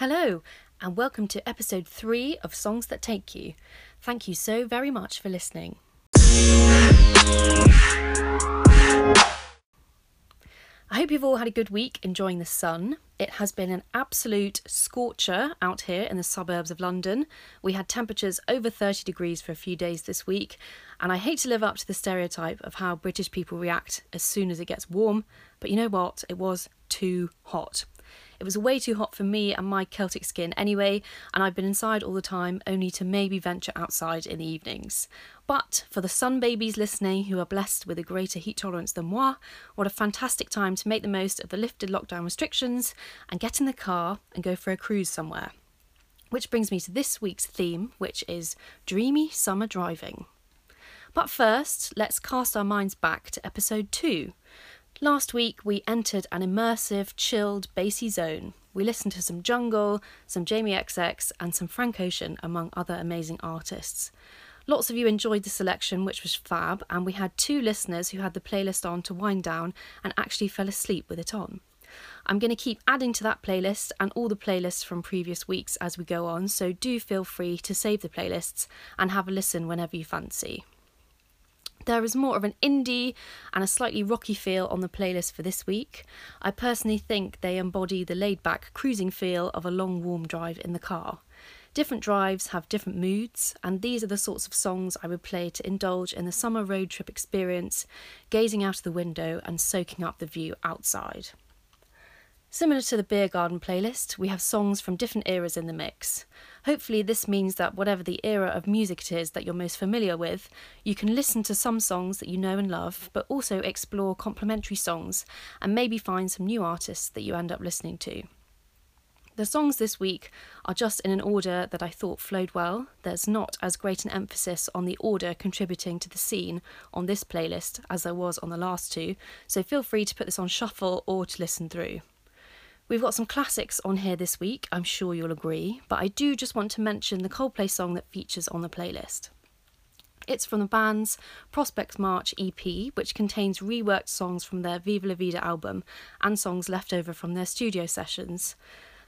Hello, and welcome to episode three of Songs That Take You. Thank you so very much for listening. I hope you've all had a good week enjoying the sun. It has been an absolute scorcher out here in the suburbs of London. We had temperatures over 30 degrees for a few days this week, and I hate to live up to the stereotype of how British people react as soon as it gets warm, but you know what? It was too hot. It was way too hot for me and my Celtic skin anyway, and I've been inside all the time only to maybe venture outside in the evenings. But for the sun babies listening who are blessed with a greater heat tolerance than moi, what a fantastic time to make the most of the lifted lockdown restrictions and get in the car and go for a cruise somewhere. Which brings me to this week's theme, which is dreamy summer driving. But first, let's cast our minds back to episode 2, Last week we entered an immersive, chilled, bassy zone. We listened to some Jungle, some Jamie XX, and some Frank Ocean, among other amazing artists. Lots of you enjoyed the selection, which was fab, and we had two listeners who had the playlist on to wind down and actually fell asleep with it on. I'm going to keep adding to that playlist and all the playlists from previous weeks as we go on, so do feel free to save the playlists and have a listen whenever you fancy. There is more of an indie and a slightly rocky feel on the playlist for this week. I personally think they embody the laid back cruising feel of a long, warm drive in the car. Different drives have different moods, and these are the sorts of songs I would play to indulge in the summer road trip experience, gazing out of the window and soaking up the view outside. Similar to the Beer Garden playlist, we have songs from different eras in the mix. Hopefully, this means that whatever the era of music it is that you're most familiar with, you can listen to some songs that you know and love, but also explore complementary songs and maybe find some new artists that you end up listening to. The songs this week are just in an order that I thought flowed well. There's not as great an emphasis on the order contributing to the scene on this playlist as there was on the last two, so feel free to put this on shuffle or to listen through. We've got some classics on here this week, I'm sure you'll agree, but I do just want to mention the Coldplay song that features on the playlist. It's from the band's Prospekt's March EP, which contains reworked songs from their Viva La Vida album and songs left over from their studio sessions.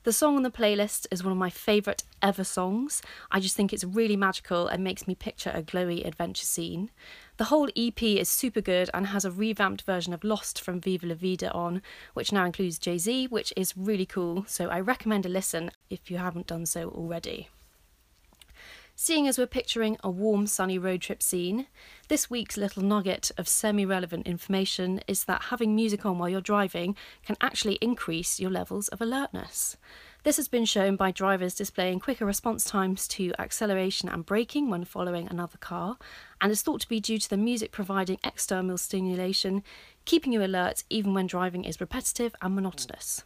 The song on the playlist is one of my favourite ever songs. I just think it's really magical and makes me picture a glowy adventure scene. The whole EP is super good and has a revamped version of Lost from Viva La Vida on, which now includes Jay Z, which is really cool, so I recommend a listen if you haven't done so already. Seeing as we're picturing a warm, sunny road trip scene, this week's little nugget of semi relevant information is that having music on while you're driving can actually increase your levels of alertness. This has been shown by drivers displaying quicker response times to acceleration and braking when following another car, and is thought to be due to the music providing external stimulation, keeping you alert even when driving is repetitive and monotonous.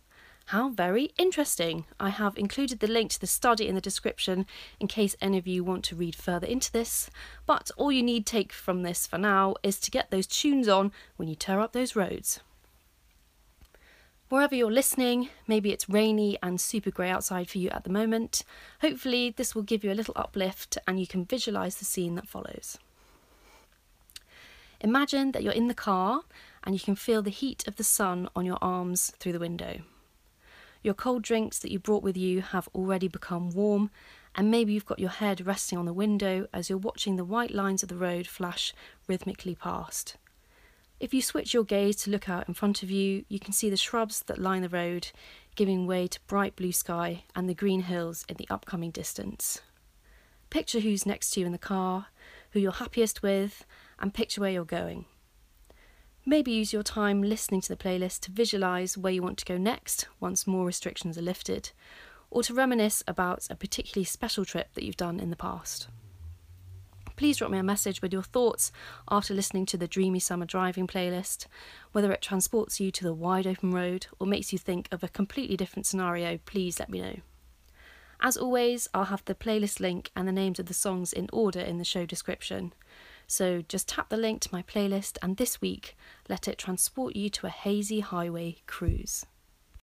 How very interesting! I have included the link to the study in the description in case any of you want to read further into this. But all you need take from this for now is to get those tunes on when you tear up those roads. Wherever you're listening, maybe it's rainy and super grey outside for you at the moment. Hopefully, this will give you a little uplift and you can visualise the scene that follows. Imagine that you're in the car and you can feel the heat of the sun on your arms through the window. Your cold drinks that you brought with you have already become warm, and maybe you've got your head resting on the window as you're watching the white lines of the road flash rhythmically past. If you switch your gaze to look out in front of you, you can see the shrubs that line the road, giving way to bright blue sky and the green hills in the upcoming distance. Picture who's next to you in the car, who you're happiest with, and picture where you're going. Maybe use your time listening to the playlist to visualise where you want to go next once more restrictions are lifted, or to reminisce about a particularly special trip that you've done in the past. Please drop me a message with your thoughts after listening to the Dreamy Summer Driving playlist. Whether it transports you to the wide open road or makes you think of a completely different scenario, please let me know. As always, I'll have the playlist link and the names of the songs in order in the show description. So just tap the link to my playlist and this week let it transport you to a hazy highway cruise.